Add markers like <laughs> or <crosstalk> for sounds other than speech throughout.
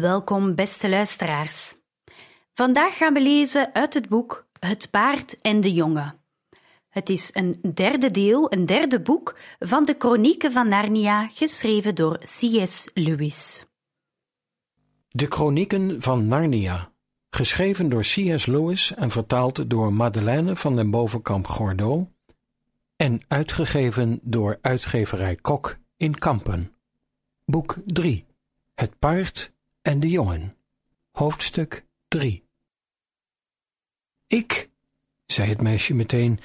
Welkom, beste luisteraars. Vandaag gaan we lezen uit het boek Het paard en de jongen. Het is een derde deel, een derde boek van de Chronieken van Narnia, geschreven door C.S. Lewis. De Chronieken van Narnia, geschreven door C.S. Lewis en vertaald door Madeleine van den Bovenkamp Gordeau en uitgegeven door uitgeverij Kok in Kampen. Boek 3 Het paard en de jongen. Hoofdstuk 3 Ik, zei het meisje meteen,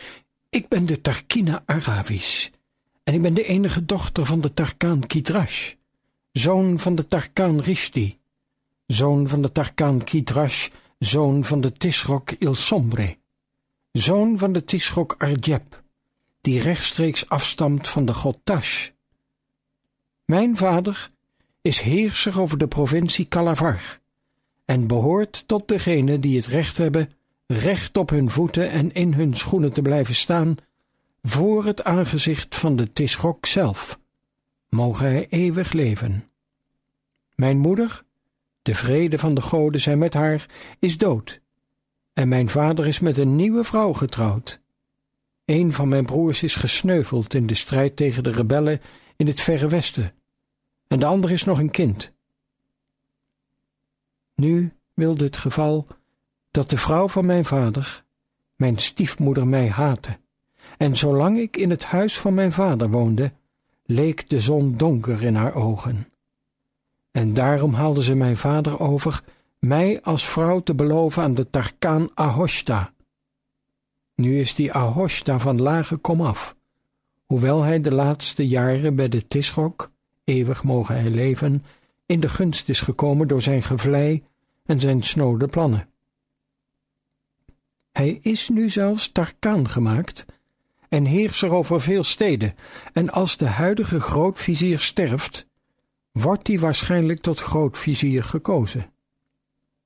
ik ben de Tarkina Aravis. En ik ben de enige dochter van de Tarkaan Kidrash, zoon van de Tarkaan Rishti, zoon van de Tarkaan Kidrash, zoon van de Tisrok Ilsombre, zoon van de Tisrok Arjeb, die rechtstreeks afstamt van de god Tash. Mijn vader is heerser over de provincie Kalavar en behoort tot degenen die het recht hebben recht op hun voeten en in hun schoenen te blijven staan voor het aangezicht van de Tisrok zelf. Mogen hij eeuwig leven. Mijn moeder, de vrede van de goden zij met haar, is dood, en mijn vader is met een nieuwe vrouw getrouwd. Een van mijn broers is gesneuveld in de strijd tegen de rebellen in het verre westen, en de ander is nog een kind. Nu wilde het geval dat de vrouw van mijn vader, mijn stiefmoeder, mij haatte, en zolang ik in het huis van mijn vader woonde, leek de zon donker in haar ogen. En daarom haalde ze mijn vader over mij als vrouw te beloven aan de Tarkaan Ahoshta. Nu is die Ahoshta van lage komaf, hoewel hij de laatste jaren bij de Tisrok, eeuwig mogen hij leven, in de gunst is gekomen door zijn gevlei en zijn snode plannen. Hij is nu zelfs Tarkaan gemaakt en heerser over veel steden, en als de huidige grootvizier sterft, wordt hij waarschijnlijk tot grootvizier gekozen.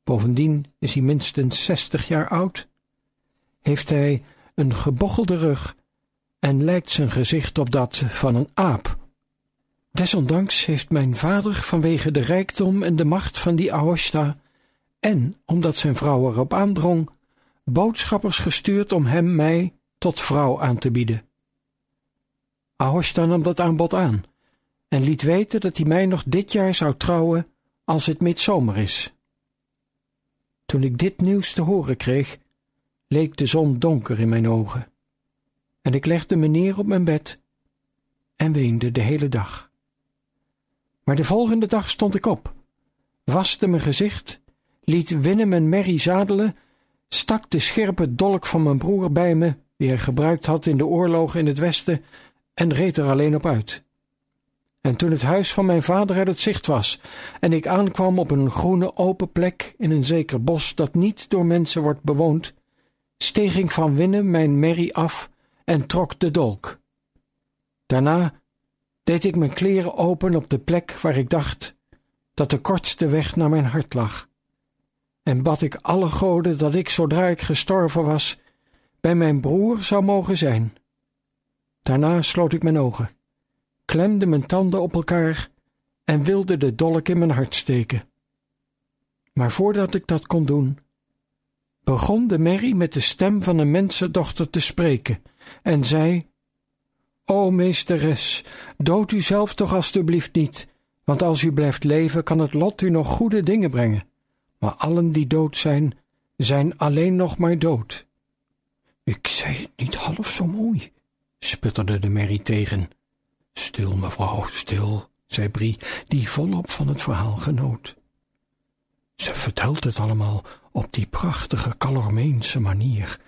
Bovendien is hij minstens zestig jaar oud, heeft hij een gebochelde rug en lijkt zijn gezicht op dat van een aap. Desondanks heeft mijn vader vanwege de rijkdom en de macht van die Aosta en omdat zijn vrouw erop aandrong, boodschappers gestuurd om hem mij tot vrouw aan te bieden. Ahoshta nam dat aanbod aan en liet weten dat hij mij nog dit jaar zou trouwen als het midzomer is. Toen ik dit nieuws te horen kreeg, leek de zon donker in mijn ogen, en ik legde me neer op mijn bed en weende de hele dag. Maar de volgende dag stond ik op, waste mijn gezicht, liet Willem en Mary zadelen stak de scherpe dolk van mijn broer bij me, die hij gebruikt had in de oorlogen in het westen, en reed er alleen op uit. En toen het huis van mijn vader uit het zicht was, en ik aankwam op een groene open plek in een zeker bos dat niet door mensen wordt bewoond, steeg ik van winnen mijn merrie af en trok de dolk. Daarna deed ik mijn kleren open op de plek waar ik dacht dat de kortste weg naar mijn hart lag en bad ik alle goden dat ik, zodra ik gestorven was, bij mijn broer zou mogen zijn. Daarna sloot ik mijn ogen, klemde mijn tanden op elkaar en wilde de dolk in mijn hart steken. Maar voordat ik dat kon doen, begon de merrie met de stem van een mensendochter te spreken en zei: O meesteres, dood u zelf toch alstublieft niet, want als u blijft leven, kan het lot u nog goede dingen brengen maar allen die dood zijn, zijn alleen nog maar dood. Ik zei het niet half zo mooi, sputterde de merrie tegen. Stil, mevrouw, stil, zei Brie, die volop van het verhaal genoot. Ze vertelt het allemaal op die prachtige Calormeense manier,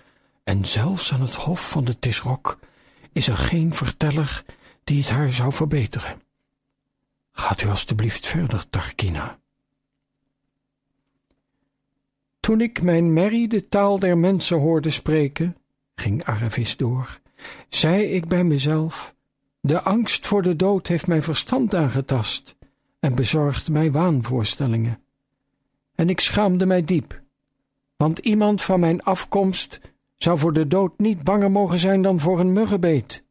en zelfs aan het hof van de Tisrok is er geen verteller die het haar zou verbeteren. Gaat u alstublieft verder, Tarkina. Toen ik mijn merrie de taal der mensen hoorde spreken, ging Aravis door, zei ik bij mezelf, de angst voor de dood heeft mijn verstand aangetast en bezorgt mij waanvoorstellingen. En ik schaamde mij diep, want iemand van mijn afkomst zou voor de dood niet banger mogen zijn dan voor een muggenbeet.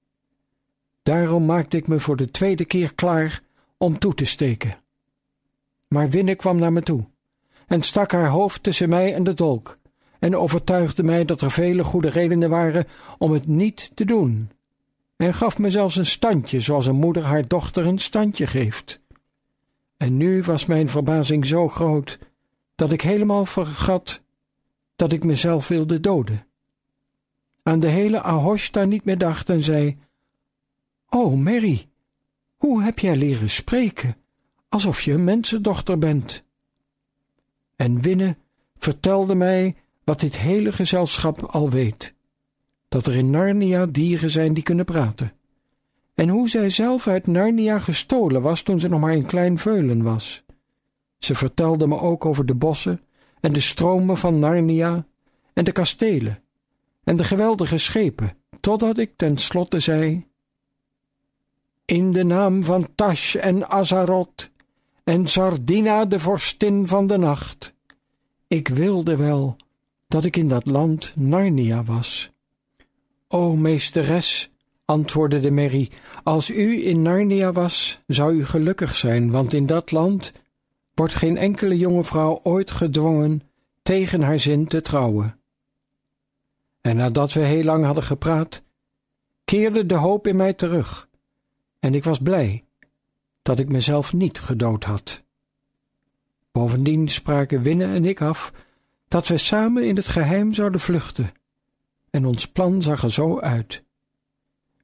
Daarom maakte ik me voor de tweede keer klaar om toe te steken. Maar Winne kwam naar me toe en stak haar hoofd tussen mij en de dolk en overtuigde mij dat er vele goede redenen waren om het niet te doen en gaf me zelfs een standje zoals een moeder haar dochter een standje geeft. En nu was mijn verbazing zo groot dat ik helemaal vergat dat ik mezelf wilde doden. Aan de hele Ahoshta niet meer dacht en zei: O Mary, hoe heb jij leren spreken, alsof je een mensendochter bent? En Winne vertelde mij wat dit hele gezelschap al weet: dat er in Narnia dieren zijn die kunnen praten. En hoe zij zelf uit Narnia gestolen was toen ze nog maar een klein veulen was. Ze vertelde me ook over de bossen en de stromen van Narnia en de kastelen en de geweldige schepen, totdat ik ten slotte zei: In de naam van Tash en Azaroth en Sardina, de vorstin van de nacht. Ik wilde wel dat ik in dat land Narnia was. O meesteres, antwoordde de merrie, als u in Narnia was, zou u gelukkig zijn, want in dat land wordt geen enkele jonge vrouw ooit gedwongen tegen haar zin te trouwen. En nadat we heel lang hadden gepraat, keerde de hoop in mij terug, en ik was blij dat ik mezelf niet gedood had. Bovendien spraken Winne en ik af dat we samen in het geheim zouden vluchten, en ons plan zag er zo uit.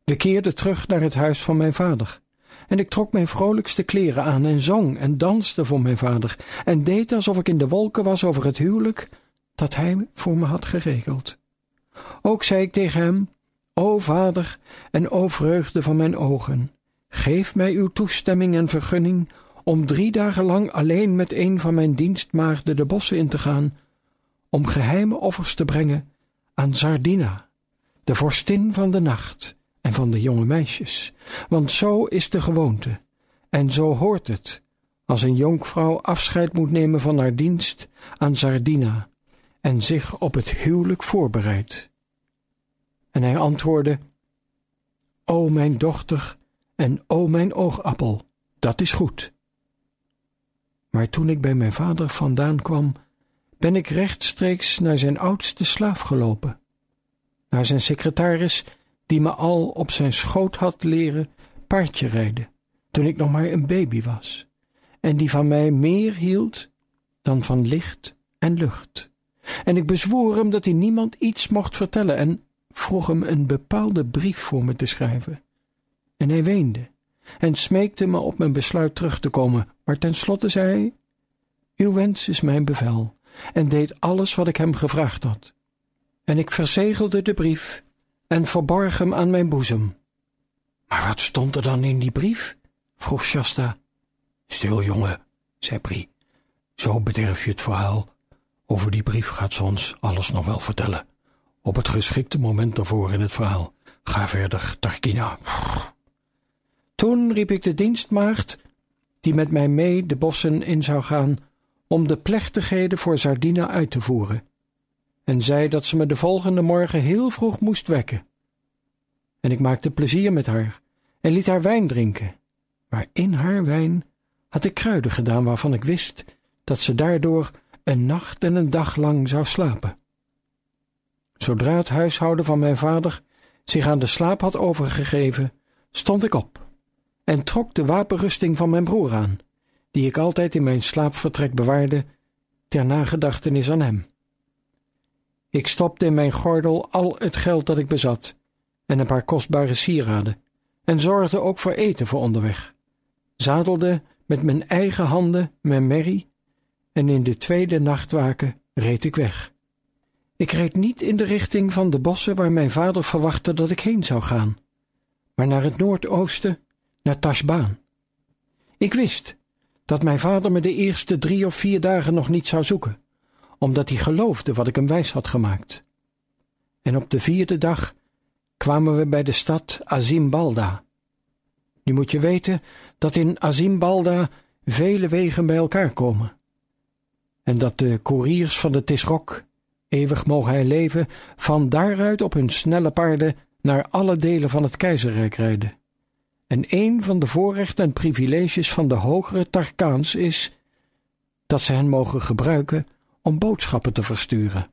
We keerden terug naar het huis van mijn vader, en ik trok mijn vrolijkste kleren aan en zong en danste voor mijn vader, en deed alsof ik in de wolken was over het huwelijk dat hij voor me had geregeld. Ook zei ik tegen hem: O vader en o vreugde van mijn ogen, geef mij uw toestemming en vergunning om drie dagen lang alleen met een van mijn dienstmaagden de bossen in te gaan, om geheime offers te brengen aan Sardina, de vorstin van de nacht en van de jonge meisjes, want zo is de gewoonte, en zo hoort het, als een jonkvrouw afscheid moet nemen van haar dienst aan Sardina en zich op het huwelijk voorbereidt. En hij antwoordde, O mijn dochter en o mijn oogappel, dat is goed. Maar toen ik bij mijn vader vandaan kwam, ben ik rechtstreeks naar zijn oudste slaaf gelopen, naar zijn secretaris, die me al op zijn schoot had leren paardje rijden, toen ik nog maar een baby was, en die van mij meer hield dan van licht en lucht. En ik bezwoer hem dat hij niemand iets mocht vertellen en vroeg hem een bepaalde brief voor me te schrijven. En hij weende en smeekte me op mijn besluit terug te komen, maar tenslotte zei hij: Uw wens is mijn bevel, en deed alles wat ik hem gevraagd had. En ik verzegelde de brief en verborg hem aan mijn boezem. Maar wat stond er dan in die brief? vroeg Shasta. Stil, jongen, zei Pri. Zo bederf je het verhaal. Over die brief gaat ze ons alles nog wel vertellen. Op het geschikte moment daarvoor in het verhaal. Ga verder, Tarkina. Toen riep ik de dienstmaagd, die met mij mee de bossen in zou gaan, om de plechtigheden voor Sardina uit te voeren, en zei dat ze me de volgende morgen heel vroeg moest wekken. En ik maakte plezier met haar en liet haar wijn drinken, maar in haar wijn had ik kruiden gedaan waarvan ik wist dat ze daardoor een nacht en een dag lang zou slapen. Zodra het huishouden van mijn vader zich aan de slaap had overgegeven, stond ik op en trok de wapenrusting van mijn broer aan, die ik altijd in mijn slaapvertrek bewaarde, ter nagedachtenis aan hem. Ik stopte in mijn gordel al het geld dat ik bezat en een paar kostbare sieraden, en zorgde ook voor eten voor onderweg. Zadelde met mijn eigen handen mijn merrie, en in de tweede nachtwaken reed ik weg. Ik reed niet in de richting van de bossen waar mijn vader verwachtte dat ik heen zou gaan, maar naar het noordoosten, naar Tashbaan. Ik wist dat mijn vader me de eerste drie of vier dagen nog niet zou zoeken, omdat hij geloofde wat ik hem wijs had gemaakt. En op de vierde dag kwamen we bij de stad Azimbalda. Nu moet je weten dat in Azimbalda vele wegen bij elkaar komen. En dat de koeriers van de Tisrok, eeuwig mogen hij leven, van daaruit op hun snelle paarden naar alle delen van het keizerrijk rijden. En een van de voorrechten en privileges van de hogere Tarkaans is dat ze hen mogen gebruiken om boodschappen te versturen.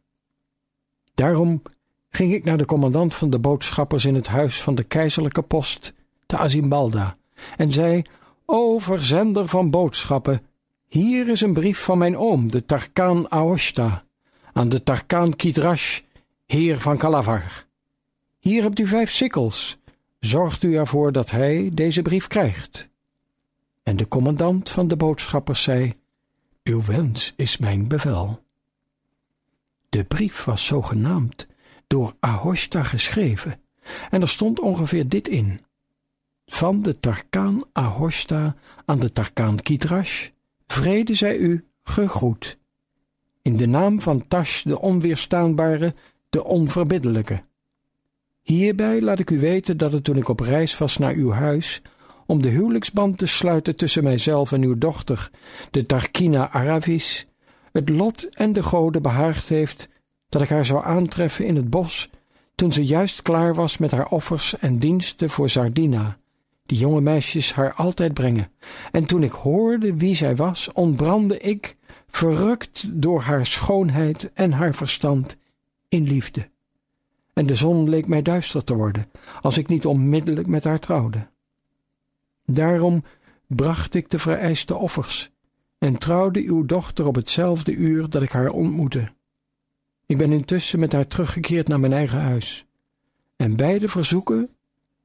Daarom ging ik naar de commandant van de boodschappers in het huis van de keizerlijke post te Azimbalda en zei: O verzender van boodschappen, hier is een brief van mijn oom, de Tarkaan Aoshta, aan de Tarkaan Kidrash, heer van Kalavar. Hier hebt u vijf sikkels. Zorgt u ervoor dat hij deze brief krijgt. En de commandant van de boodschappers zei: Uw wens is mijn bevel. De brief was zogenaamd door Ahoshta geschreven, en er stond ongeveer dit in: Van de Tarkaan Ahoshta aan de Tarkaan Kidrash, vrede zij u gegroet. In de naam van Tash de onweerstaanbare, de onverbiddelijke. Hierbij laat ik u weten dat het toen ik op reis was naar uw huis, om de huwelijksband te sluiten tussen mijzelf en uw dochter, de Tarkina Aravis, het lot en de goden behaagd heeft dat ik haar zou aantreffen in het bos, toen ze juist klaar was met haar offers en diensten voor Sardina, die jonge meisjes haar altijd brengen. En toen ik hoorde wie zij was, ontbrandde ik, verrukt door haar schoonheid en haar verstand, in liefde en de zon leek mij duister te worden, als ik niet onmiddellijk met haar trouwde. Daarom bracht ik de vereiste offers en trouwde uw dochter op hetzelfde uur dat ik haar ontmoette. Ik ben intussen met haar teruggekeerd naar mijn eigen huis. En beide verzoeken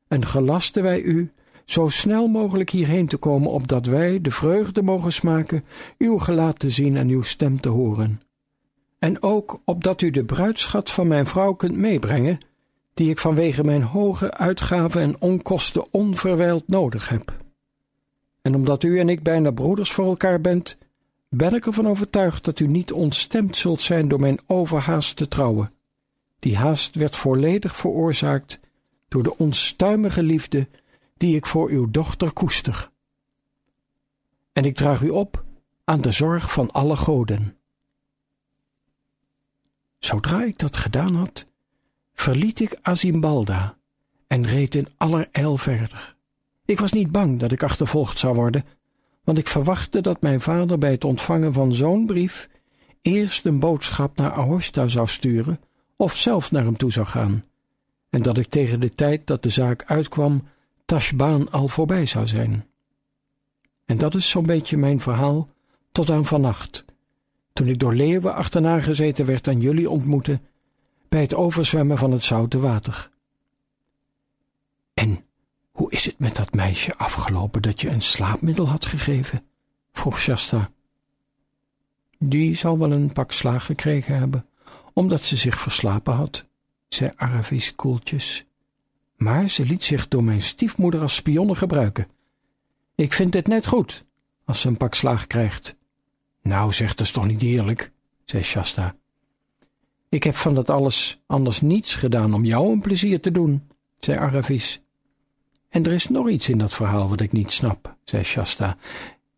en gelasten wij u zo snel mogelijk hierheen te komen, opdat wij de vreugde mogen smaken uw gelaat te zien en uw stem te horen en ook opdat u de bruidschat van mijn vrouw kunt meebrengen, die ik vanwege mijn hoge uitgaven en onkosten onverwijld nodig heb. En omdat u en ik bijna broeders voor elkaar bent, ben ik ervan overtuigd dat u niet ontstemd zult zijn door mijn overhaast te trouwen. Die haast werd volledig veroorzaakt door de onstuimige liefde die ik voor uw dochter koester. En ik draag u op aan de zorg van alle goden. Zodra ik dat gedaan had, verliet ik Azimbalda en reed in allerijl verder. Ik was niet bang dat ik achtervolgd zou worden, want ik verwachtte dat mijn vader bij het ontvangen van zo'n brief eerst een boodschap naar Ahosta zou sturen of zelf naar hem toe zou gaan, en dat ik tegen de tijd dat de zaak uitkwam Tashbaan al voorbij zou zijn. En dat is zo'n beetje mijn verhaal tot aan vannacht, toen ik door leeuwen achterna gezeten werd en jullie ontmoette bij het overzwemmen van het zoute water. En hoe is het met dat meisje afgelopen dat je een slaapmiddel had gegeven? vroeg Shasta. Die zal wel een pak slaag gekregen hebben, omdat ze zich verslapen had, zei Aravis koeltjes. Maar ze liet zich door mijn stiefmoeder als spionne gebruiken. Ik vind het net goed als ze een pak slaag krijgt. Nou, zeg, dat toch niet eerlijk, zei Shasta. Ik heb van dat alles anders niets gedaan om jou een plezier te doen, zei Aravis. En er is nog iets in dat verhaal wat ik niet snap, zei Shasta.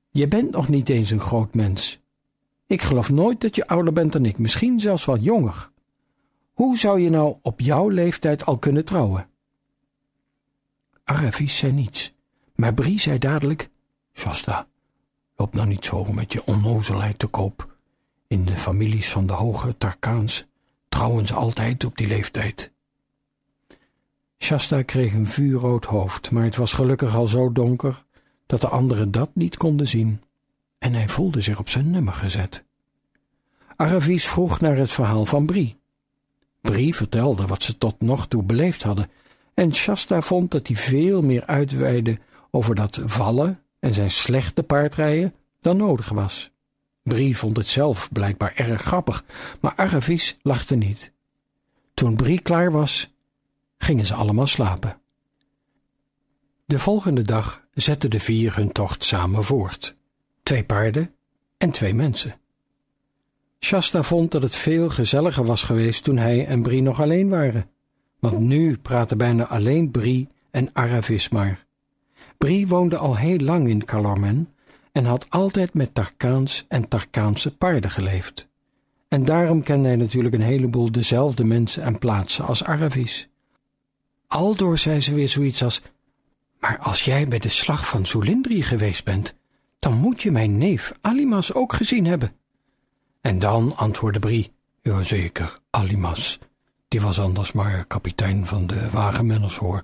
Je bent nog niet eens een groot mens. Ik geloof nooit dat je ouder bent dan ik, misschien zelfs wel jonger. Hoe zou je nou op jouw leeftijd al kunnen trouwen? Aravis zei niets, maar Brie zei dadelijk: Shasta, Loop nou niet zo met je onnozelheid te koop. In de families van de hoge Tarkaans trouwen ze altijd op die leeftijd. Shasta kreeg een vuurrood hoofd, maar het was gelukkig al zo donker dat de anderen dat niet konden zien, en hij voelde zich op zijn nummer gezet. Aravis vroeg naar het verhaal van Brie. Brie vertelde wat ze tot nog toe beleefd hadden, en Shasta vond dat hij veel meer uitweidde over dat vallen en zijn slechte paardrijden dan nodig was. Brie vond het zelf blijkbaar erg grappig, maar Aravis lachte niet. Toen Brie klaar was, gingen ze allemaal slapen. De volgende dag zetten de vier hun tocht samen voort. Twee paarden en twee mensen. Shasta vond dat het veel gezelliger was geweest toen hij en Brie nog alleen waren. Want nu praten bijna alleen Brie en Aravis maar. Brie woonde al heel lang in Calormen en had altijd met Tarkaans en Tarkaanse paarden geleefd. En daarom kende hij natuurlijk een heleboel dezelfde mensen en plaatsen als Aravis. Aldoor zei ze weer zoiets als: Maar als jij bij de slag van Zulindri geweest bent, dan moet je mijn neef Alimas ook gezien hebben. En dan antwoordde Brie: Jazeker, Alimas. Die was anders maar kapitein van de wagenmenners hoor.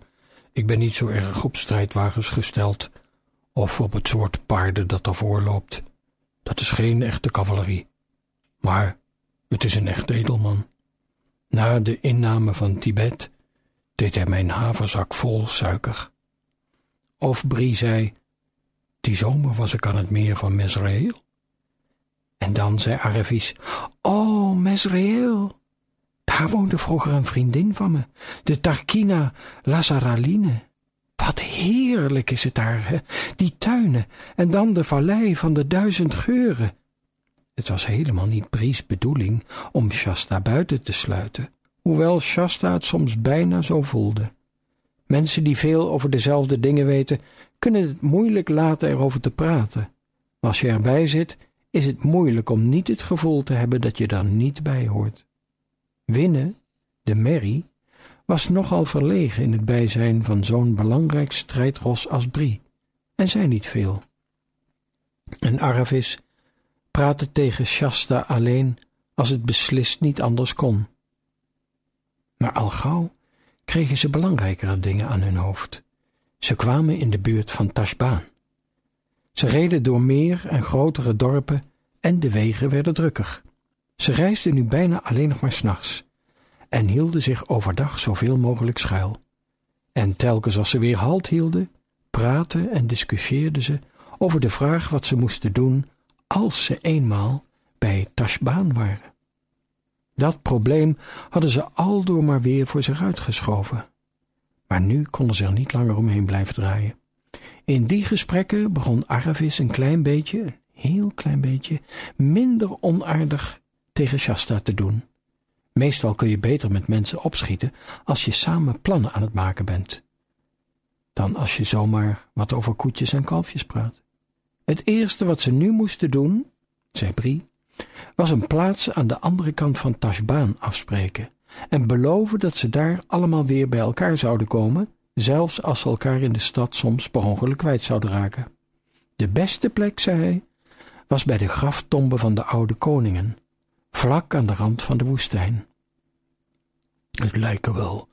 Ik ben niet zo erg op strijdwagens gesteld, of op het soort paarden dat ervoor loopt. Dat is geen echte cavalerie. Maar het is een echt edelman. Na de inname van Tibet deed hij mijn haverzak vol suiker. Of Brie zei, die zomer was ik aan het meer van Mesrael. En dan zei Aravis, oh, Mesrael, daar woonde vroeger een vriendin van me, de Tarkina Lazaraline. Wat heerlijk is het daar, hè? die tuinen en dan de vallei van de duizend geuren. Het was helemaal niet Bries bedoeling om Shasta buiten te sluiten, hoewel Shasta het soms bijna zo voelde. Mensen die veel over dezelfde dingen weten, kunnen het moeilijk laten erover te praten. Als je erbij zit, is het moeilijk om niet het gevoel te hebben dat je daar niet bij hoort. Winnen, de merrie, was nogal verlegen in het bijzijn van zo'n belangrijk strijdros als Brie, en zei niet veel. En Aravis praatte tegen Shasta alleen als het beslist niet anders kon. Maar al gauw kregen ze belangrijkere dingen aan hun hoofd. Ze kwamen in de buurt van Tashbaan. Ze reden door meer en grotere dorpen en de wegen werden drukker. Ze reisden nu bijna alleen nog maar s'nachts en hielden zich overdag zoveel mogelijk schuil. En telkens als ze weer halt hielden, praten en discussieerden ze over de vraag wat ze moesten doen als ze eenmaal bij Tashbaan waren. Dat probleem hadden ze aldoor maar weer voor zich uitgeschoven. Maar nu konden ze er niet langer omheen blijven draaien. In die gesprekken begon Aravis een klein beetje, een heel klein beetje, minder onaardig tegen Shasta te doen. Meestal kun je beter met mensen opschieten als je samen plannen aan het maken bent, dan als je zomaar wat over koetjes en kalfjes praat. Het eerste wat ze nu moesten doen, zei Brie, was een plaats aan de andere kant van Tashbaan afspreken en beloven dat ze daar allemaal weer bij elkaar zouden komen, zelfs als ze elkaar in de stad soms per ongeluk kwijt zouden raken. De beste plek, zei hij, was bij de graftombe van de oude koningen, vlak aan de rand van de woestijn. Het lijken wel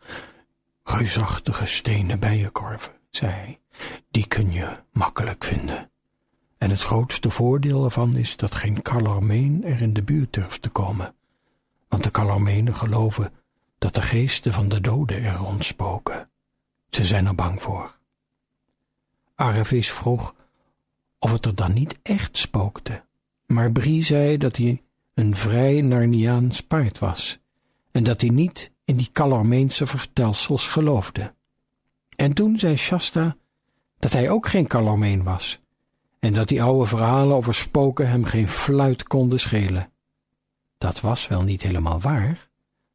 reusachtige stenen bijenkorven, zei hij. Die kun je makkelijk vinden. En het grootste voordeel ervan is dat geen Calormeen er in de buurt durft te komen. Want de Calormenen geloven dat de geesten van de doden er rondspoken. Ze zijn er bang voor. Aravis vroeg of het er dan niet echt spookte. Maar Brie zei dat hij een vrij Narniaans paard was en dat hij niet in die Calormeense vertelsels geloofde. En toen zei Shasta dat hij ook geen Calormeen was en dat die oude verhalen over spoken hem geen fluit konden schelen. Dat was wel niet helemaal waar,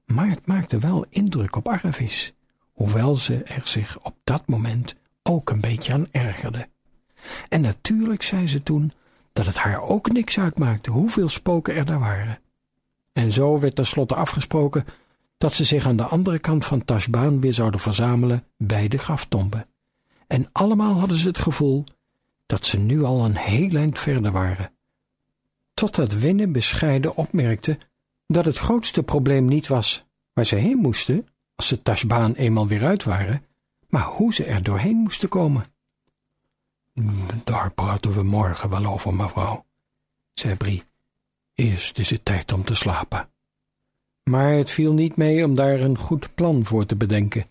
maar het maakte wel indruk op Aravis, hoewel ze er zich op dat moment ook een beetje aan ergerde. En natuurlijk zei ze toen dat het haar ook niks uitmaakte hoeveel spoken er daar waren. En zo werd tenslotte afgesproken dat ze zich aan de andere kant van Tashbaan weer zouden verzamelen bij de graftombe. En allemaal hadden ze het gevoel dat ze nu al een heel eind verder waren. Totdat Winne bescheiden opmerkte dat het grootste probleem niet was waar ze heen moesten, als ze Tashbaan eenmaal weer uit waren, maar hoe ze er doorheen moesten komen. Daar praten we morgen wel over, mevrouw, zei Brie. Eerst is het tijd om te slapen. Maar het viel niet mee om daar een goed plan voor te bedenken.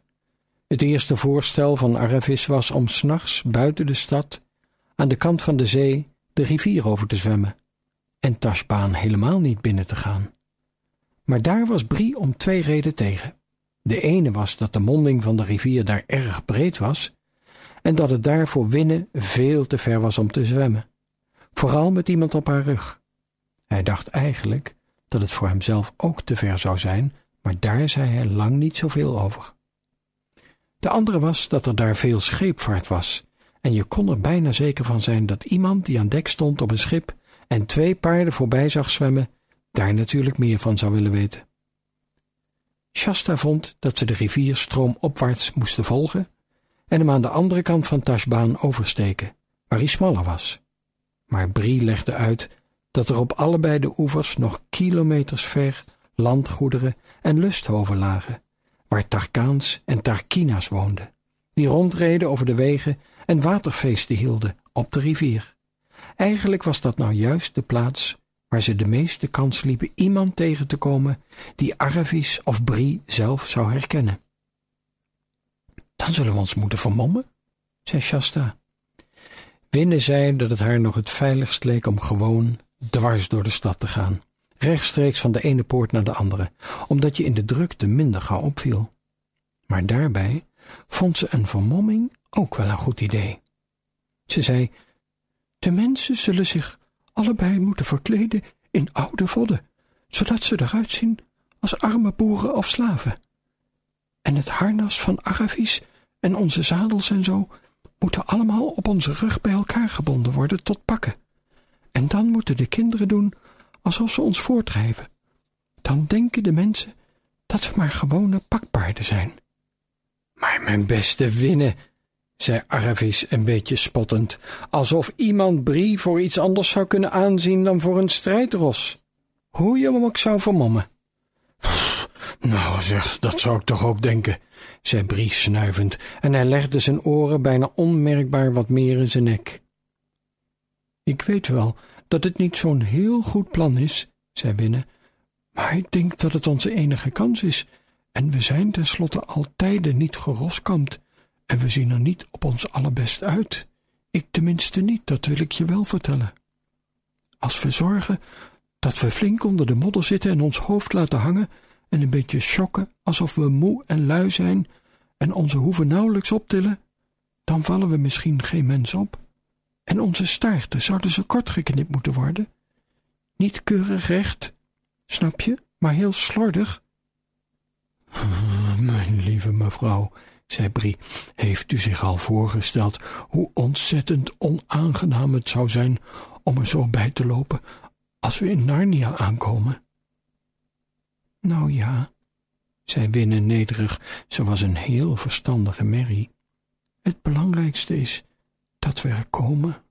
Het eerste voorstel van Aravis was om s'nachts buiten de stad, aan de kant van de zee, de rivier over te zwemmen en Tashbaan helemaal niet binnen te gaan. Maar daar was Brie om twee redenen tegen. De ene was dat de monding van de rivier daar erg breed was en dat het daar voor Winnen veel te ver was om te zwemmen. Vooral met iemand op haar rug. Hij dacht eigenlijk dat het voor hemzelf ook te ver zou zijn, maar daar zei hij lang niet zoveel over. De andere was dat er daar veel scheepvaart was, en je kon er bijna zeker van zijn dat iemand die aan dek stond op een schip en twee paarden voorbij zag zwemmen, daar natuurlijk meer van zou willen weten. Shasta vond dat ze de rivier stroomopwaarts moesten volgen en hem aan de andere kant van Tashbaan oversteken, waar hij smaller was. Maar Brie legde uit dat er op allebei de oevers nog kilometers ver landgoederen en lusthoven lagen, waar Tarkaans en Tarkina's woonden, die rondreden over de wegen en waterfeesten hielden op de rivier. Eigenlijk was dat nou juist de plaats waar ze de meeste kans liepen iemand tegen te komen die Aravis of Brie zelf zou herkennen. Dan zullen we ons moeten vermommen, zei Shasta. Winne zei dat het haar nog het veiligst leek om gewoon dwars door de stad te gaan, rechtstreeks van de ene poort naar de andere, omdat je in de drukte minder gauw opviel. Maar daarbij vond ze een vermomming ook wel een goed idee. Ze zei: De mensen zullen zich allebei moeten verkleden in oude vodden, zodat ze eruit zien als arme boeren of slaven. En het harnas van Aravis en onze zadels en zo moeten allemaal op onze rug bij elkaar gebonden worden tot pakken. En dan moeten de kinderen doen alsof ze ons voortdrijven. Dan denken de mensen dat we maar gewone pakpaarden zijn. Maar mijn beste winnen, zei Aravis een beetje spottend, alsof iemand Brie voor iets anders zou kunnen aanzien dan voor een strijdros. Hoe je hem ook zou vermommen. Nou zeg, dat zou ik toch ook denken, zei Brie snuivend, en hij legde zijn oren bijna onmerkbaar wat meer in zijn nek. Ik weet wel dat het niet zo'n heel goed plan is, zei Winne, maar ik denk dat het onze enige kans is, en we zijn tenslotte altijd niet geroskamd, en we zien er niet op ons allerbest uit. Ik tenminste niet, dat wil ik je wel vertellen. Als we zorgen dat we flink onder de modder zitten en ons hoofd laten hangen en een beetje schokken alsof we moe en lui zijn en onze hoeven nauwelijks optillen, dan vallen we misschien geen mens op. En onze staarten zouden ze kort geknipt moeten worden. Niet keurig recht, snap je, maar heel slordig. <laughs> Mijn lieve mevrouw, zei Brie, heeft u zich al voorgesteld hoe ontzettend onaangenaam het zou zijn om er zo bij te lopen als we in Narnia aankomen? Nou ja, zei Winne nederig, ze was een heel verstandige Mary. Het belangrijkste is dat we er komen.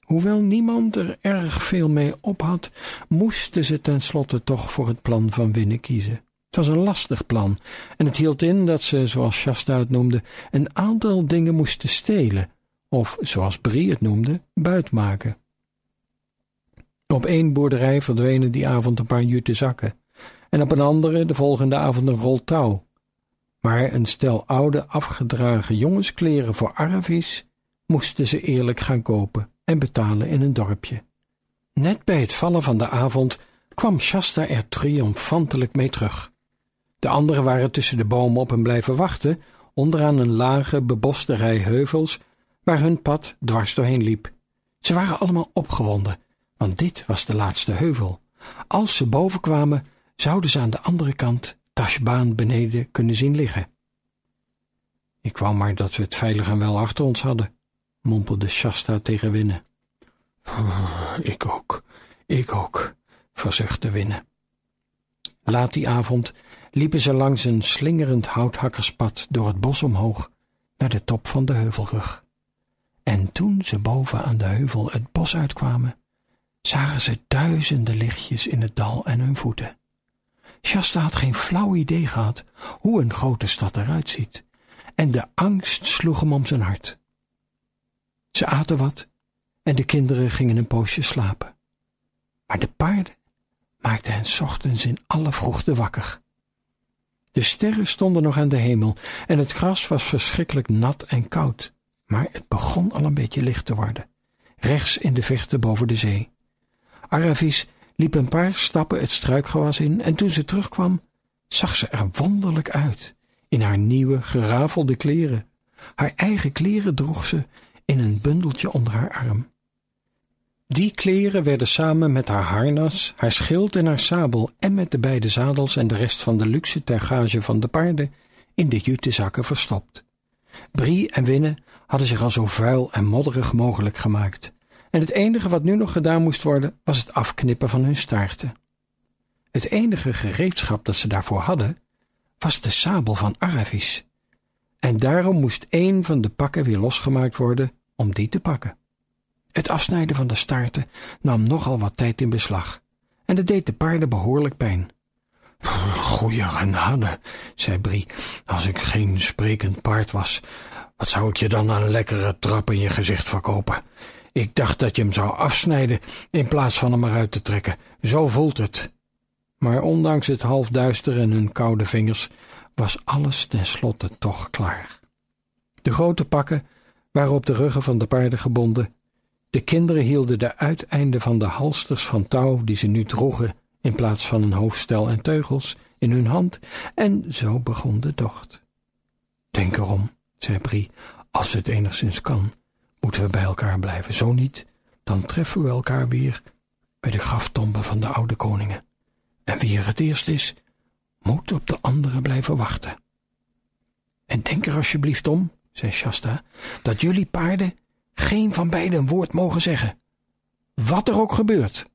Hoewel niemand er erg veel mee op had, moesten ze tenslotte toch voor het plan van Winne kiezen. Het was een lastig plan, en het hield in dat ze, zoals Shasta het noemde, een aantal dingen moesten stelen, of, zoals Brie het noemde, buitmaken. Op één boerderij verdwenen die avond een paar jute zakken, en op een andere de volgende avond een rol touw. Maar een stel oude afgedragen jongenskleren voor Aravis moesten ze eerlijk gaan kopen en betalen in een dorpje. Net bij het vallen van de avond kwam Shasta er triomfantelijk mee terug. De anderen waren tussen de bomen op hem blijven wachten, onderaan een lage, beboste rij heuvels, waar hun pad dwars doorheen liep. Ze waren allemaal opgewonden, want dit was de laatste heuvel. Als ze boven kwamen, zouden ze aan de andere kant Tashbaan beneden kunnen zien liggen. Ik wou maar dat we het veilig en wel achter ons hadden, mompelde Shasta tegen Winne. <laughs> Ik ook, ik ook, verzuchtte Winne. Laat die avond liepen ze langs een slingerend houthakkerspad door het bos omhoog naar de top van de heuvelrug. En toen ze boven aan de heuvel het bos uitkwamen, zagen ze duizenden lichtjes in het dal en hun voeten. Shasta had geen flauw idee gehad hoe een grote stad eruit ziet, en de angst sloeg hem om zijn hart. Ze aten wat en de kinderen gingen een poosje slapen. Maar de paarden maakten hen ochtends in alle vroegte wakker. De sterren stonden nog aan de hemel en het gras was verschrikkelijk nat en koud, maar het begon al een beetje licht te worden, rechts in de vechten boven de zee. Aravis liep een paar stappen het struikgewas in en toen ze terugkwam, zag ze er wonderlijk uit in haar nieuwe gerafelde kleren. Haar eigen kleren droeg ze in een bundeltje onder haar arm. Die kleren werden samen met haar harnas, haar schild en haar sabel en met de beide zadels en de rest van de luxe tergage van de paarden in de jutezakken verstopt. Brie en Winne hadden zich al zo vuil en modderig mogelijk gemaakt, en het enige wat nu nog gedaan moest worden was het afknippen van hun staarten. Het enige gereedschap dat ze daarvoor hadden was de sabel van Aravis, en daarom moest een van de pakken weer losgemaakt worden om die te pakken. Het afsnijden van de staarten nam nogal wat tijd in beslag, en het deed de paarden behoorlijk pijn. <laughs> Goeie genade, zei Brie, als ik geen sprekend paard was, wat zou ik je dan een lekkere trap in je gezicht verkopen? Ik dacht dat je hem zou afsnijden in plaats van hem eruit te trekken. Zo voelt het. Maar ondanks het halfduister en hun koude vingers was alles tenslotte toch klaar. De grote pakken waren op de ruggen van de paarden gebonden. De kinderen hielden de uiteinden van de halsters van touw die ze nu droegen in plaats van een hoofdstel en teugels in hun hand en zo begon de tocht. Denk erom, zei Brie, als het enigszins kan, moeten we bij elkaar blijven. Zo niet, dan treffen we elkaar weer bij de graftomben van de oude koningen. En wie er het eerst is, moet op de andere blijven wachten. En denk er alsjeblieft om, zei Shasta, dat jullie paarden geen van beiden een woord mogen zeggen. Wat er ook gebeurt.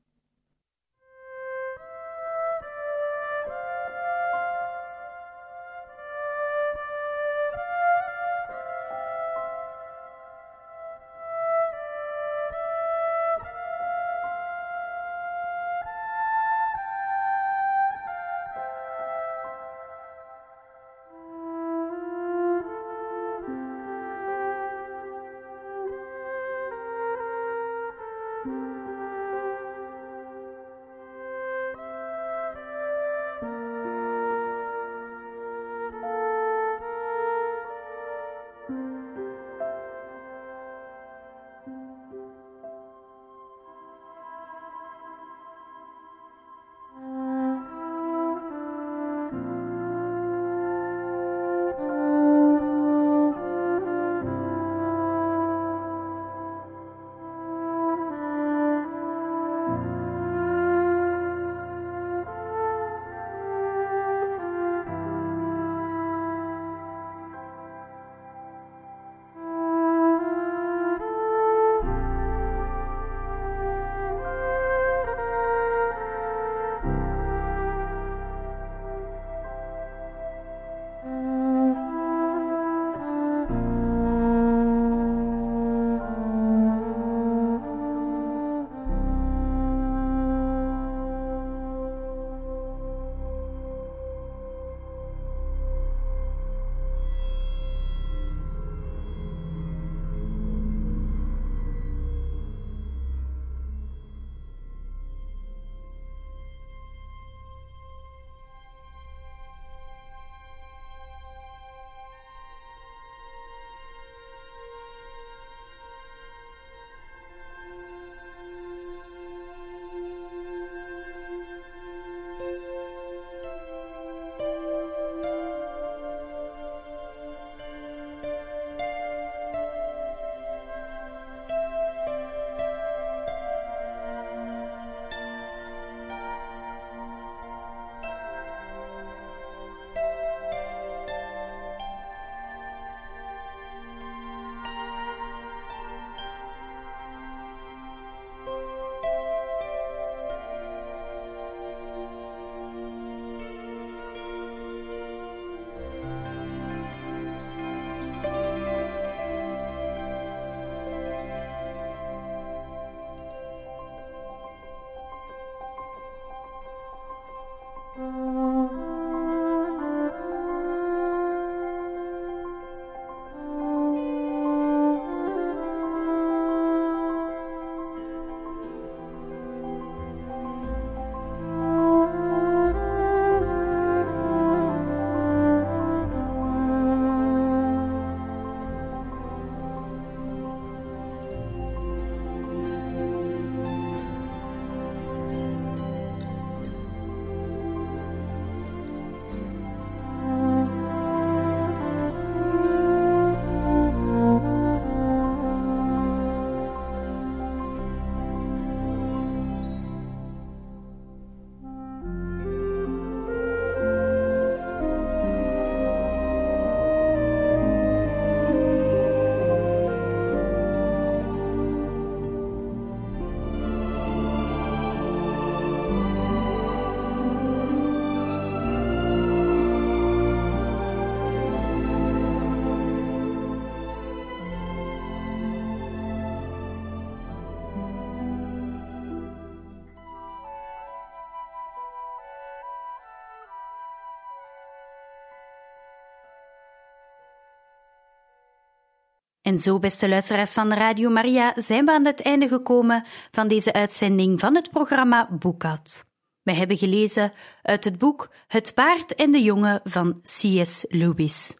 En zo, beste luisteraars van Radio Maria, zijn we aan het einde gekomen van deze uitzending van het programma Boekat. We hebben gelezen uit het boek Het paard en de jongen van C.S. Lewis,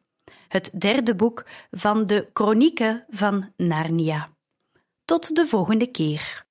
het derde boek van de Chronieken van Narnia. Tot de volgende keer.